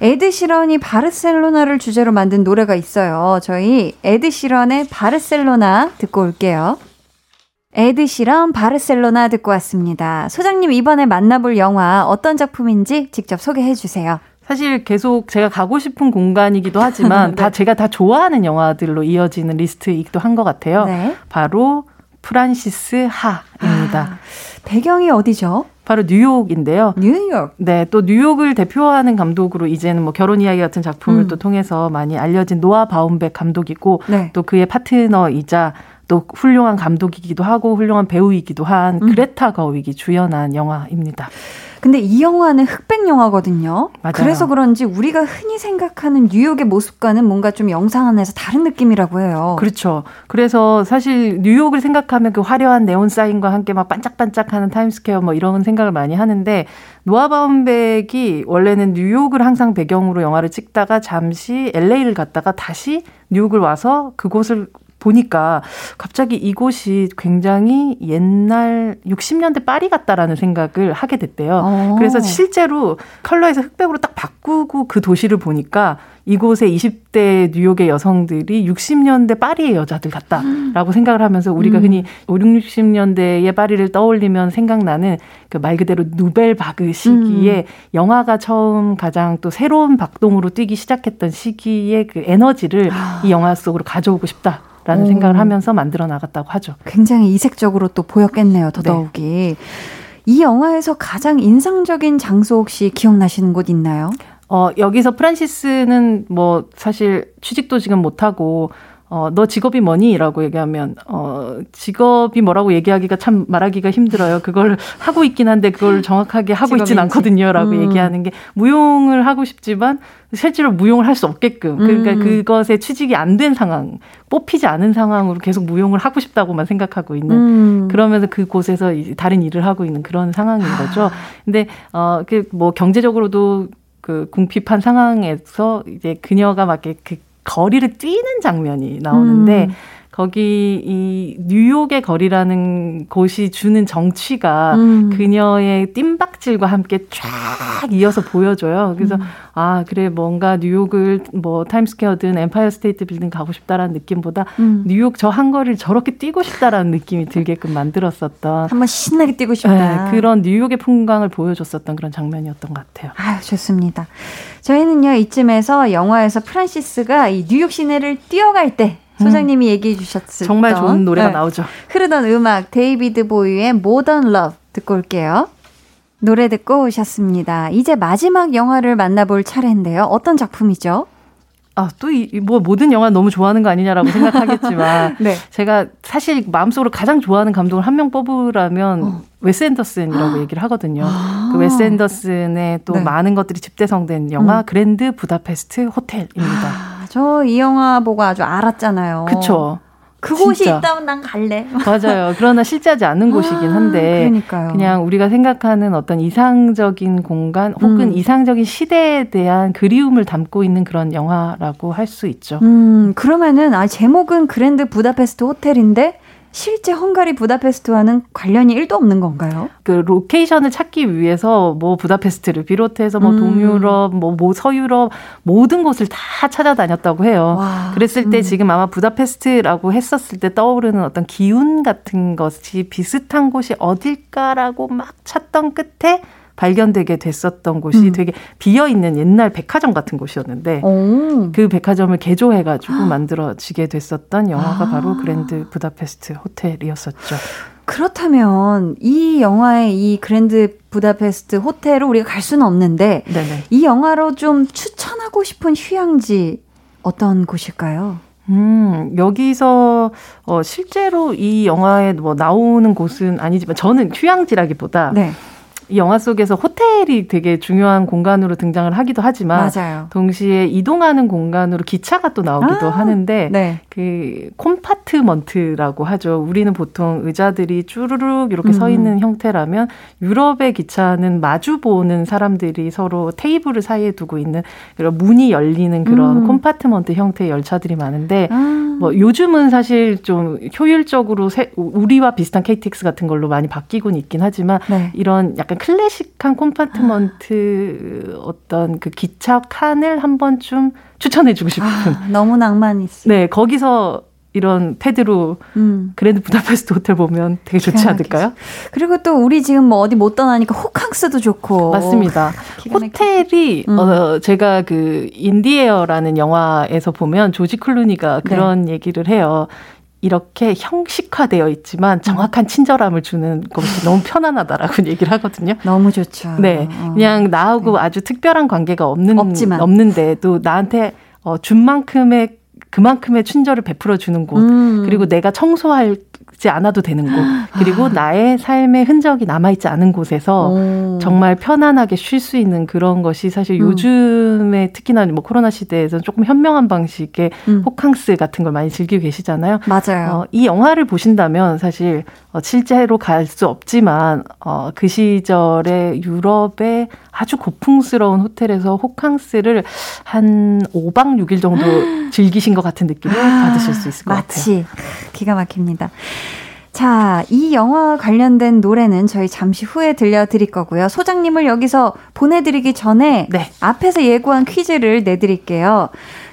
에드 시런이 바르셀로나를 주제로 만든 노래가 있어요. 저희 에드 시런의 바르셀로나 듣고 올게요. 에드 시런 바르셀로나 듣고 왔습니다. 소장님 이번에 만나볼 영화 어떤 작품인지 직접 소개해 주세요. 사실 계속 제가 가고 싶은 공간이기도 하지만 네. 다 제가 다 좋아하는 영화들로 이어지는 리스트이기도 한 것 같아요. 네. 바로 프란시스 하입니다. 아, 배경이 어디죠? 바로 뉴욕인데요. 뉴욕. 네, 또 뉴욕을 대표하는 감독으로 이제는 뭐 결혼 이야기 같은 작품을 음. 또 통해서 많이 알려진 노아 바움백 감독이고 네. 또 그의 파트너이자 또 훌륭한 감독이기도 하고 훌륭한 배우이기도 한 음. 그레타 거윅이 주연한 영화입니다. 근데 이 영화는 흑백 영화거든요. 맞아요. 그래서 그런지 우리가 흔히 생각하는 뉴욕의 모습과는 뭔가 좀 영상 안에서 다른 느낌이라고 해요. 그렇죠. 그래서 사실 뉴욕을 생각하면 그 화려한 네온 사인과 함께 막 반짝반짝하는 타임스퀘어 뭐 이런 생각을 많이 하는데 노아 바움백이 원래는 뉴욕을 항상 배경으로 영화를 찍다가 잠시 LA를 갔다가 다시 뉴욕을 와서 그곳을 보니까 갑자기 이곳이 굉장히 옛날 60년대 파리 같다라는 생각을 하게 됐대요. 어. 그래서 실제로 컬러에서 흑백으로 딱 바꾸고 그 도시를 보니까 이곳에 20대 뉴욕의 여성들이 60년대 파리의 여자들 같다라고 음. 생각을 하면서 우리가 음. 흔히 5, 6, 60년대의 파리를 떠올리면 생각나는 그 말 그대로 누벨 바그 시기에 음. 영화가 처음 가장 또 새로운 박동으로 뛰기 시작했던 시기의 그 에너지를 아. 이 영화 속으로 가져오고 싶다. 라는 오. 생각을 하면서 만들어 나갔다고 하죠. 굉장히 이색적으로 또 보였겠네요, 더더욱이. 네. 이 영화에서 가장 인상적인 장소 혹시 기억나시는 곳 있나요? 어, 여기서 프란시스는 뭐 사실 취직도 지금 못하고 어, 너 직업이 뭐니? 라고 얘기하면, 어, 직업이 뭐라고 얘기하기가 참 말하기가 힘들어요. 그걸 하고 있긴 한데 그걸 정확하게 하고 있진 않거든요. 라고 음. 얘기하는 게 무용을 하고 싶지만 실제로 무용을 할 수 없게끔. 그러니까 음. 그것에 취직이 안 된 상황, 뽑히지 않은 상황으로 계속 무용을 하고 싶다고만 생각하고 있는 음. 그러면서 그곳에서 다른 일을 하고 있는 그런 상황인 거죠. 근데, 어, 그 뭐 경제적으로도 그 궁핍한 상황에서 이제 그녀가 막 이렇게 그 거리를 뛰는 장면이 나오는데 음. 거기 이 뉴욕의 거리라는 곳이 주는 정취가 음. 그녀의 뜀박질과 함께 쫙 이어서 보여줘요. 그래서 음. 아 그래 뭔가 뉴욕을 뭐 타임스퀘어든 엠파이어 스테이트 빌딩 가고 싶다라는 느낌보다 음. 뉴욕 저 한 거리를 저렇게 뛰고 싶다라는 느낌이 들게끔 만들었었던 한번 신나게 뛰고 싶다 네, 그런 뉴욕의 풍광을 보여줬었던 그런 장면이었던 것 같아요. 아 좋습니다. 저희는요 이쯤에서 영화에서 프란시스가 이 뉴욕 시내를 뛰어갈 때 소장님이 음. 얘기해 주셨을 정말 좋은 노래가 네. 나오죠. 흐르던 음악 데이비드 보위의 Modern Love 듣고 올게요. 노래 듣고 오셨습니다. 이제 마지막 영화를 만나볼 차례인데요. 어떤 작품이죠? 아, 또, 이, 뭐, 모든 영화 너무 좋아하는 거 아니냐라고 생각하겠지만, 네. 제가 사실 마음속으로 가장 좋아하는 감독을 한 명 뽑으라면, 어. 웨스 앤더슨이라고 얘기를 하거든요. 아. 그 웨스 앤더슨의 또 네. 많은 것들이 집대성된 영화, 음. 그랜드 부다페스트 호텔입니다. 아. 저 이 영화 보고 아주 앓았잖아요. 그쵸. 그곳이 진짜. 있다면 난 갈래. 맞아요. 그러나 실재하지 않은 아, 곳이긴 한데 그러니까요. 그냥 우리가 생각하는 어떤 이상적인 공간 혹은 음. 이상적인 시대에 대한 그리움을 담고 있는 그런 영화라고 할 수 있죠. 음, 그러면은 아 제목은 그랜드 부다페스트 호텔인데 실제 헝가리 부다페스트와는 관련이 1도 없는 건가요? 그 로케이션을 찾기 위해서 뭐 부다페스트를 비롯해서 뭐 음. 동유럽, 뭐, 뭐 서유럽 모든 곳을 다 찾아다녔다고 해요. 와. 그랬을 때 음. 지금 아마 부다페스트라고 했었을 때 떠오르는 어떤 기운 같은 것이 비슷한 곳이 어딜까라고 막 찾던 끝에 발견되게 됐었던 곳이 음. 되게 비어 있는 옛날 백화점 같은 곳이었는데 오. 그 백화점을 개조해 가지고 아. 만들어지게 됐었던 영화가 아. 바로 그랜드 부다페스트 호텔이었었죠. 그렇다면 이 영화의 이 그랜드 부다페스트 호텔을 우리가 갈 수는 없는데 네네. 이 영화로 좀 추천하고 싶은 휴양지 어떤 곳일까요? 음, 여기서, 어, 실제로 이 영화에 뭐 나오는 곳은 아니지만 저는 휴양지라기보다 네. 이 영화 속에서 호텔이 되게 중요한 공간으로 등장을 하기도 하지만 맞아요. 동시에 이동하는 공간으로 기차가 또 나오기도 아, 하는데 네. 그 compartment라고 하죠. 우리는 보통 의자들이 쭈르륵 이렇게 음. 서 있는 형태라면 유럽의 기차는 마주 보는 사람들이 서로 테이블을 사이에 두고 있는 그런 문이 열리는 그런 음. compartment 형태의 열차들이 많은데 아. 뭐 요즘은 사실 좀 효율적으로 세, 우리와 비슷한 KTX 같은 걸로 많이 바뀌곤 있긴 하지만 네. 이런 약간 클래식한 compartment 어떤 그 기차 칸을 한 번쯤 추천해주고 싶은. 아, 너무 낭만 있어. 네, 거기서 이런 패드로 음. 그랜드 부다페스트 호텔 보면 되게 좋지 않을까요? 그리고 또 우리 지금 뭐 어디 못 떠나니까 호캉스도 좋고 맞습니다. 호텔이 음. 어 제가 그 인디에어라는 영화에서 보면 조지 클루니가 그런 네. 얘기를 해요. 이렇게 형식화되어 있지만 정확한 친절함을 주는 것이 너무 편안하다라고 얘기를 하거든요. 너무 좋죠. 네. 그냥 나하고 네. 아주 특별한 관계가 없는 없지만. 없는데도 나한테 어, 준 만큼의 그만큼의 친절을 베풀어 주는 곳 음. 그리고 내가 청소할 지 않아도 되는 곳 그리고 아. 나의 삶의 흔적이 남아있지 않은 곳에서 오. 정말 편안하게 쉴 수 있는 그런 것이 사실 음. 요즘에 특히나 뭐 코로나 시대에서 조금 현명한 방식의 음. 호캉스 같은 걸 많이 즐기고 계시잖아요. 맞아요. 어, 이 영화를 보신다면 사실 어, 실제로 갈 수 없지만 어, 그 시절에 유럽의 아주 고풍스러운 호텔에서 호캉스를 한 5박 6일 정도 즐기신 것 같은 느낌을 아, 받으실 수 있을 것 마치. 같아요. 기가 막힙니다. 자, 이 영화 관련된 노래는 저희 잠시 후에 들려드릴 거고요. 소장님을 여기서 보내드리기 전에 네. 앞에서 예고한 퀴즈를 내드릴게요.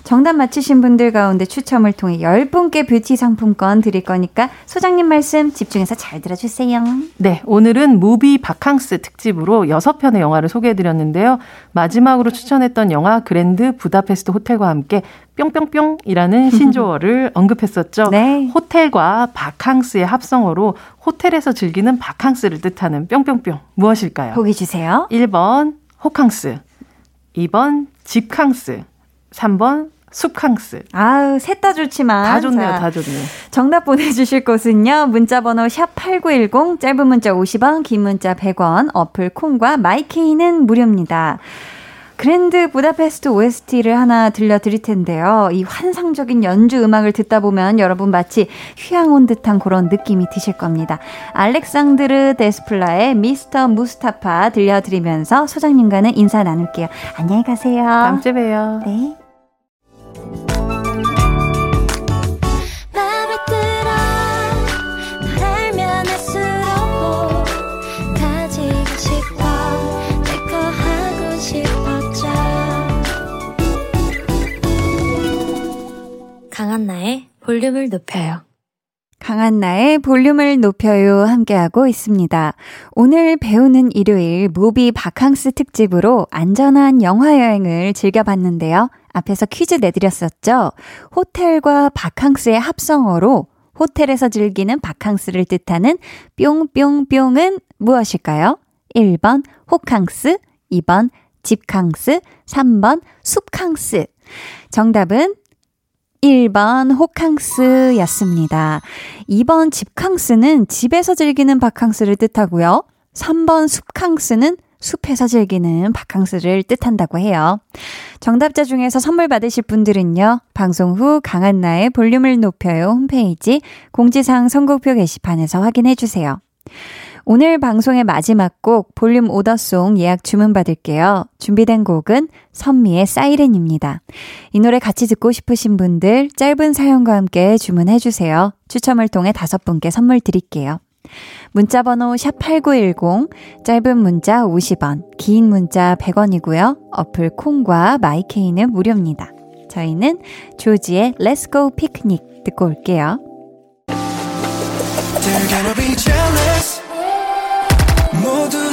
정답 맞히신 분들 가운데 추첨을 통해 10분께 뷰티 상품권 드릴 거니까 소장님 말씀 집중해서 잘 들어주세요. 네, 오늘은 무비 바캉스 특집으로 6편의 영화를 소개해드렸는데요. 마지막으로 추천했던 영화 그랜드 부다페스트 호텔과 함께 뿅뿅뿅이라는 신조어를 언급했었죠. 네. 호텔과 바캉스의 합성어로 호텔에서 즐기는 바캉스를 뜻하는 뿅뿅뿅 무엇일까요? 보기 주세요. 1번 호캉스, 2번 집캉스, 3번 숲캉스. 아우, 셋 다 좋지만. 다 좋네요, 자, 다 좋네요. 정답 보내주실 곳은요, 문자번호 샵8910, 짧은 문자 50원, 긴 문자 100원, 어플 콩과 마이케이는 무료입니다. 그랜드 부다페스트 OST를 하나 들려드릴 텐데요. 이 환상적인 연주 음악을 듣다 보면 여러분 마치 휴양 온 듯한 그런 느낌이 드실 겁니다. 알렉산드르 데스플라의 미스터 무스타파 들려드리면서 소장님과는 인사 나눌게요. 안녕히 가세요. 다음 주에 봬요. 네. 강한나의 볼륨을 높여요. 강한나의 볼륨을 높여요 함께하고 있습니다. 오늘 배우는 일요일 무비 바캉스 특집으로 안전한 영화 여행을 즐겨봤는데요. 앞에서 퀴즈 내드렸었죠. 호텔과 바캉스의 합성어로 호텔에서 즐기는 바캉스를 뜻하는 뿅뿅뿅은 무엇일까요? 1번 호캉스, 2번 집캉스, 3번 숲캉스. 정답은 1번 호캉스였습니다. 2번 집캉스는 집에서 즐기는 바캉스를 뜻하고요. 3번 숲캉스는 숲에서 즐기는 바캉스를 뜻한다고 해요. 정답자 중에서 선물 받으실 분들은요. 방송 후 강한나의 볼륨을 높여요 홈페이지 공지사항 선곡표 게시판에서 확인해 주세요. 오늘 방송의 마지막 곡 볼륨 오더송 예약 주문 받을게요. 준비된 곡은 선미의 사이렌입니다. 이 노래 같이 듣고 싶으신 분들 짧은 사연과 함께 주문해 주세요. 추첨을 통해 다섯 분께 선물 드릴게요. 문자 번호 샵8910 짧은 문자 50원, 긴 문자 100원이고요. 어플 콩과 마이케이는 무료입니다. 저희는 조지의 Let's Go Picnic 듣고 올게요.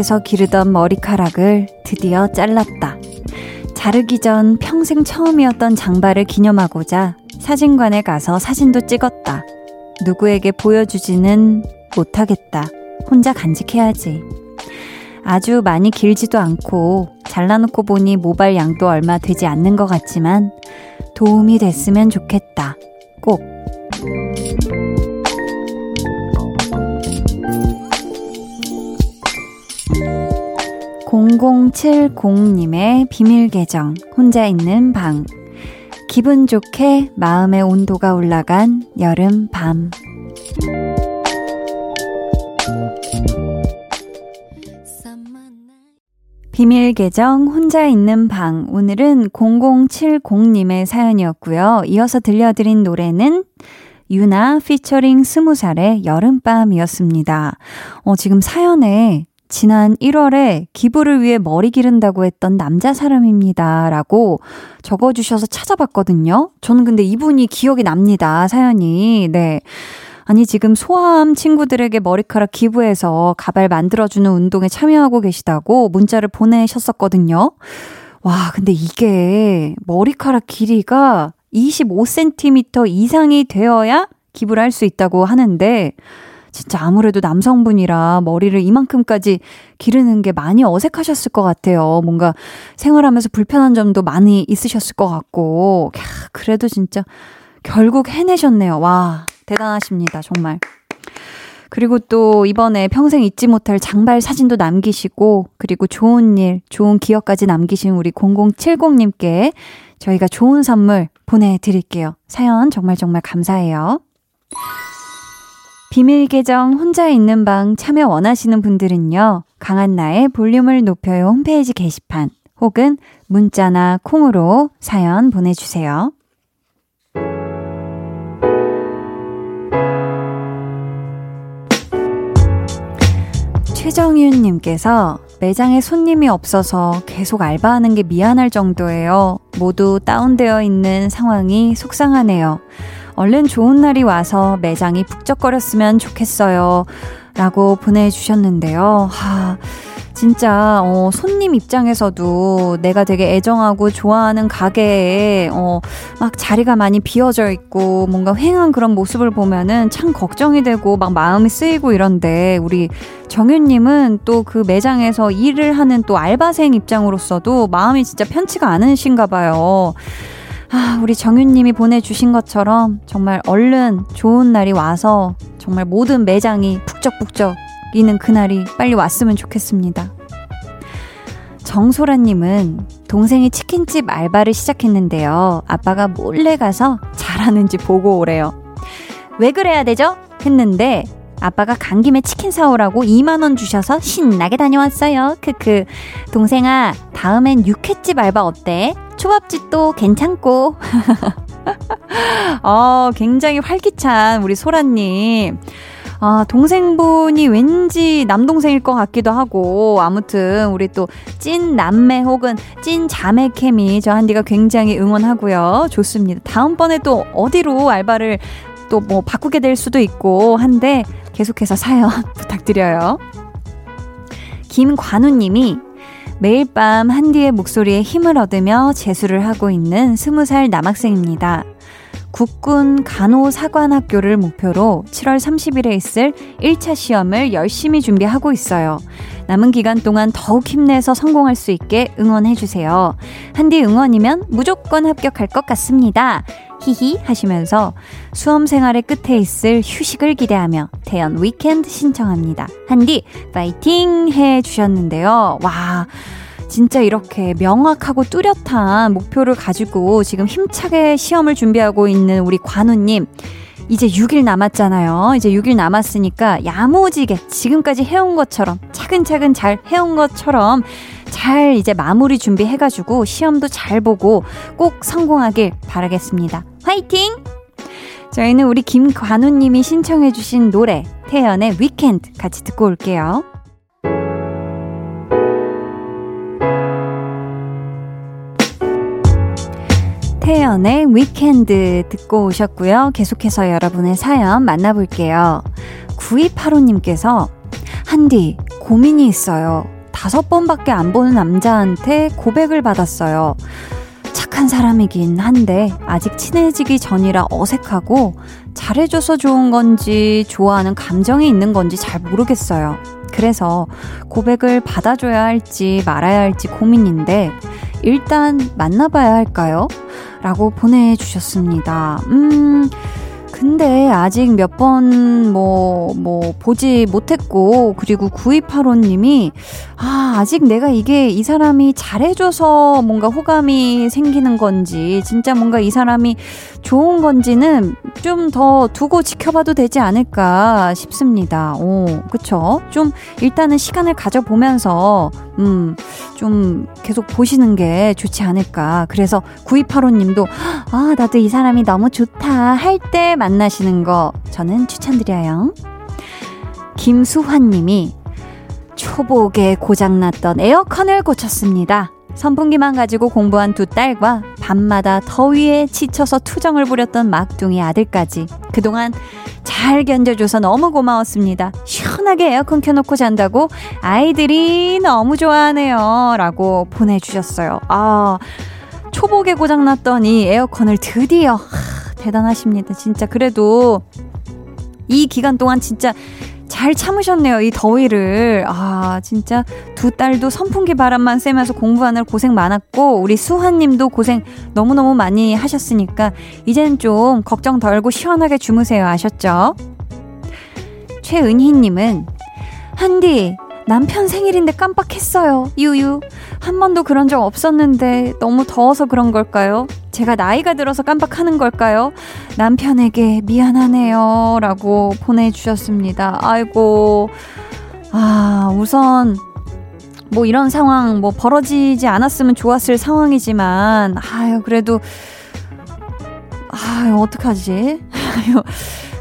위해서 기르던 머리카락을 드디어 잘랐다. 자르기 전 평생 처음이었던 장발을 기념하고자 사진관에 가서 사진도 찍었다. 누구에게 보여주지는 못하겠다. 혼자 간직해야지. 아주 많이 길지도 않고 잘라놓고 보니 모발 양도 얼마 되지 않는 것 같지만 도움이 됐으면 좋겠다. 꼭. 0070님의 비밀 계정, 혼자 있는 방. 기분 좋게 마음의 온도가 올라간 여름 밤. 비밀 계정 혼자 있는 방. 오늘은 0070님의 사연이었고요. 이어서 들려드린 노래는 유나 피처링 스무 살의 여름밤이었습니다. 어, 지금 사연에 지난 1월에 기부를 위해 머리 기른다고 했던 남자 사람입니다. 라고 적어주셔서 찾아봤거든요. 저는 근데 이분이 기억이 납니다. 사연이. 네. 아니, 지금 소아암 친구들에게 머리카락 기부해서 가발 만들어주는 운동에 참여하고 계시다고 문자를 보내셨었거든요. 와, 근데 이게 머리카락 길이가 25cm 이상이 되어야 기부를 할 수 있다고 하는데, 진짜 아무래도 남성분이라 머리를 이만큼까지 기르는 게 많이 어색하셨을 것 같아요. 뭔가 생활하면서 불편한 점도 많이 있으셨을 것 같고. 캬, 그래도 진짜 결국 해내셨네요. 와, 대단하십니다. 정말. 그리고 또 이번에 평생 잊지 못할 장발 사진도 남기시고, 그리고 좋은 일, 좋은 기억까지 남기신 우리 0070님께 저희가 좋은 선물 보내드릴게요. 사연 정말 정말 감사해요. 비밀 계정 혼자 있는 방 참여 원하시는 분들은요. 강한나의 볼륨을 높여요 홈페이지 게시판 혹은 문자나 콩으로 사연 보내주세요. 최정윤님께서 매장에 손님이 없어서 계속 알바하는 게 미안할 정도예요. 모두 다운되어 있는 상황이 속상하네요. 얼른 좋은 날이 와서 매장이 북적거렸으면 좋겠어요. 라고 보내주셨는데요. 하, 진짜 어, 손님 입장에서도 내가 되게 애정하고 좋아하는 가게에 어, 막 자리가 많이 비어져 있고 뭔가 휑한 그런 모습을 보면은 참 걱정이 되고 막 마음이 쓰이고 이런데 우리 정윤님은 또 그 매장에서 일을 하는 또 알바생 입장으로서도 마음이 진짜 편치가 않으신가 봐요. 아, 우리 정윤님이 보내주신 것처럼 정말 얼른 좋은 날이 와서 정말 모든 매장이 북적북적 이는 그날이 빨리 왔으면 좋겠습니다. 정소라님은 동생이 치킨집 알바를 시작했는데요. 아빠가 몰래 가서 잘하는지 보고 오래요. 왜 그래야 되죠? 했는데 아빠가 간 김에 치킨 사오라고 2만원 주셔서 신나게 다녀왔어요. 크크. 동생아, 다음엔 육회집 알바 어때? 초밥집도 괜찮고. 어, 굉장히 활기찬 우리 소라님. 아, 동생분이 왠지 남동생일 것 같기도 하고, 아무튼, 우리 또, 찐 남매 혹은 찐 자매 케미, 저 한디가 굉장히 응원하고요. 좋습니다. 다음번에 또 어디로 알바를 또 뭐 바꾸게 될 수도 있고 한데, 계속해서 사연 부탁드려요. 김관우 님이 매일 밤 한디의 목소리에 힘을 얻으며 재수를 하고 있는 스무 살 남학생입니다. 국군 간호사관학교를 목표로 7월 30일에 있을 1차 시험을 열심히 준비하고 있어요. 남은 기간 동안 더욱 힘내서 성공할 수 있게 응원해주세요. 한디 응원이면 무조건 합격할 것 같습니다. 히히 하시면서 수험 생활의 끝에 있을 휴식을 기대하며 태연 위켄드 신청합니다. 한디 파이팅 해 주셨는데요. 와. 진짜 이렇게 명확하고 뚜렷한 목표를 가지고 지금 힘차게 시험을 준비하고 있는 우리 관우님. 이제 6일 남았잖아요. 이제 6일 남았으니까 야무지게 지금까지 해온 것처럼 차근차근 잘 해온 것처럼 잘 이제 마무리 준비해가지고 시험도 잘 보고 꼭 성공하길 바라겠습니다. 화이팅! 저희는 우리 김관우님이 신청해주신 노래 태연의 위켄드 같이 듣고 올게요. 태연의 위켄드 듣고 오셨고요. 계속해서 여러분의 사연 만나볼게요. 9285님께서 한디 고민이 있어요. 다섯 번밖에 안 보는 남자한테 고백을 받았어요. 착한 사람이긴 한데 아직 친해지기 전이라 어색하고 잘해줘서 좋은 건지 좋아하는 감정이 있는 건지 잘 모르겠어요. 그래서 고백을 받아줘야 할지 말아야 할지 고민인데 일단 만나봐야 할까요? 라고 보내주셨습니다. 음, 근데 아직 몇 번 뭐, 뭐, 보지 못했고, 그리고 9285님이, 아, 아직 내가 이게 이 사람이 잘해줘서 뭔가 호감이 생기는 건지, 진짜 뭔가 이 사람이 좋은 건지는 좀 더 두고 지켜봐도 되지 않을까 싶습니다. 오, 그쵸? 좀 일단은 시간을 가져보면서, 음, 좀 계속 보시는 게 좋지 않을까. 그래서 9285 님도, 아, 나도 이 사람이 너무 좋다 할 때 만나시는 거 저는 추천드려요. 김수환 님이 초복에 고장났던 에어컨을 고쳤습니다. 선풍기만 가지고 공부한 두 딸과 밤마다 더위에 지쳐서 투정을 부렸던 막둥이 아들까지 그동안 잘 견뎌줘서 너무 고마웠습니다. 시원하게 에어컨 켜놓고 잔다고 아이들이 너무 좋아하네요. 라고 보내주셨어요. 아, 초복에 고장났던 이 에어컨을 드디어, 하, 대단하십니다. 진짜 그래도 이 기간 동안 진짜 잘 참으셨네요, 이 더위를. 아, 진짜 두 딸도 선풍기 바람만 쐬면서 공부하느라 고생 많았고, 우리 수환 님도 고생 너무너무 많이 하셨으니까, 이젠 좀 걱정 덜고 시원하게 주무세요. 아셨죠? 최은희 님은, 한디, 남편 생일인데 깜빡했어요. 유유. 한 번도 그런 적 없었는데 너무 더워서 그런 걸까요? 제가 나이가 들어서 깜빡하는 걸까요? 남편에게 미안하네요. 라고 보내주셨습니다. 아이고. 아, 우선 뭐 이런 상황 뭐 벌어지지 않았으면 좋았을 상황이지만 아유 그래도 아유 어떡하지? 아유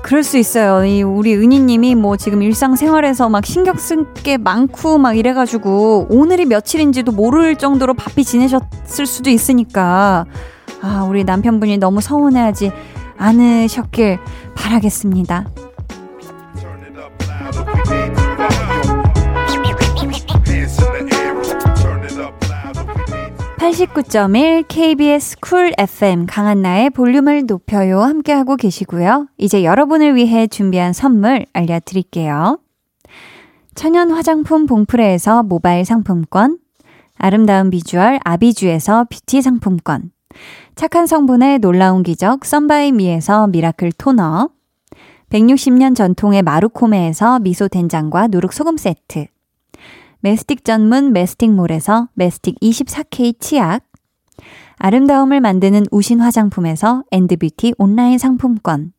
그럴 수 있어요. 이 우리 은희님이 뭐 지금 일상생활에서 막 신경 쓸게 많고 막 이래가지고 오늘이 며칠인지도 모를 정도로 바삐 지내셨을 수도 있으니까 아 우리 남편분이 너무 서운해하지 않으셨길 바라겠습니다. 89.1 KBS 쿨 FM 강한나의 볼륨을 높여요 함께하고 계시고요. 이제 여러분을 위해 준비한 선물 알려드릴게요. 천연 화장품 봉프레에서 모바일 상품권, 아름다운 비주얼 아비주에서 뷰티 상품권, 착한 성분의 놀라운 기적 썬바이미에서 미라클 토너, 160년 전통의 마루코메에서 미소 된장과 누룩 소금 세트, 메스틱 전문 메스틱몰에서 메스틱 24K 치약, 아름다움을 만드는 우신 화장품에서 엔드뷰티 온라인 상품권,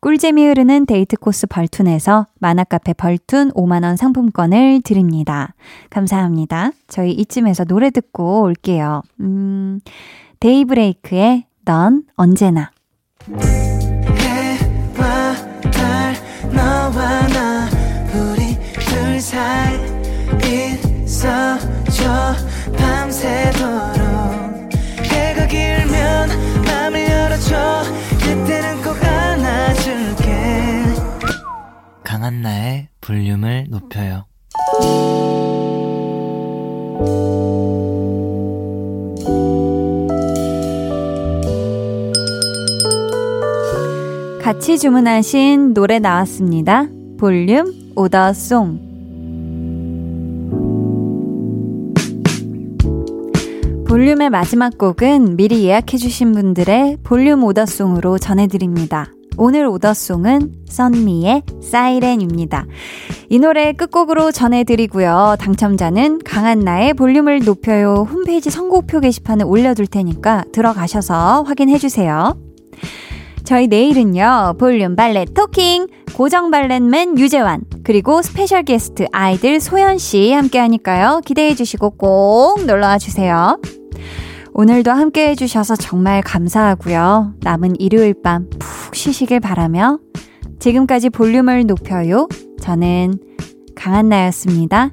꿀잼이 흐르는 데이트 코스 벌툰에서 만화카페 벌툰 5만원 상품권을 드립니다. 감사합니다. 저희 이쯤에서 노래 듣고 올게요. 음, 데이브레이크의 넌 언제나. 해와 달, 너와 나, 우리 둘 사이 있어줘. 밤새도록 해가 길면 맘을 열어줘. 그때는 꼭 안아줄게. 강한나의 볼륨을 높여요 같이 주문하신 노래 나왔습니다. 볼륨 오더송 볼륨의 마지막 곡은 미리 예약해주신 분들의 볼륨 오더송으로 전해드립니다. 오늘 오더송은 썬미의 사이렌입니다. 이 노래 끝곡으로 전해드리고요. 당첨자는 강한나의 볼륨을 높여요 홈페이지 선곡표 게시판에 올려둘 테니까 들어가셔서 확인해주세요. 저희 내일은요, 볼륨 valet talking, 고정 valet man 유재환, 그리고 스페셜 게스트 아이들 소연씨 함께 하니까요. 기대해 주시고 꼭 놀러와 주세요. 오늘도 함께 해주셔서 정말 감사하고요. 남은 일요일 밤 푹 쉬시길 바라며 지금까지 볼륨을 높여요. 저는 강한나였습니다.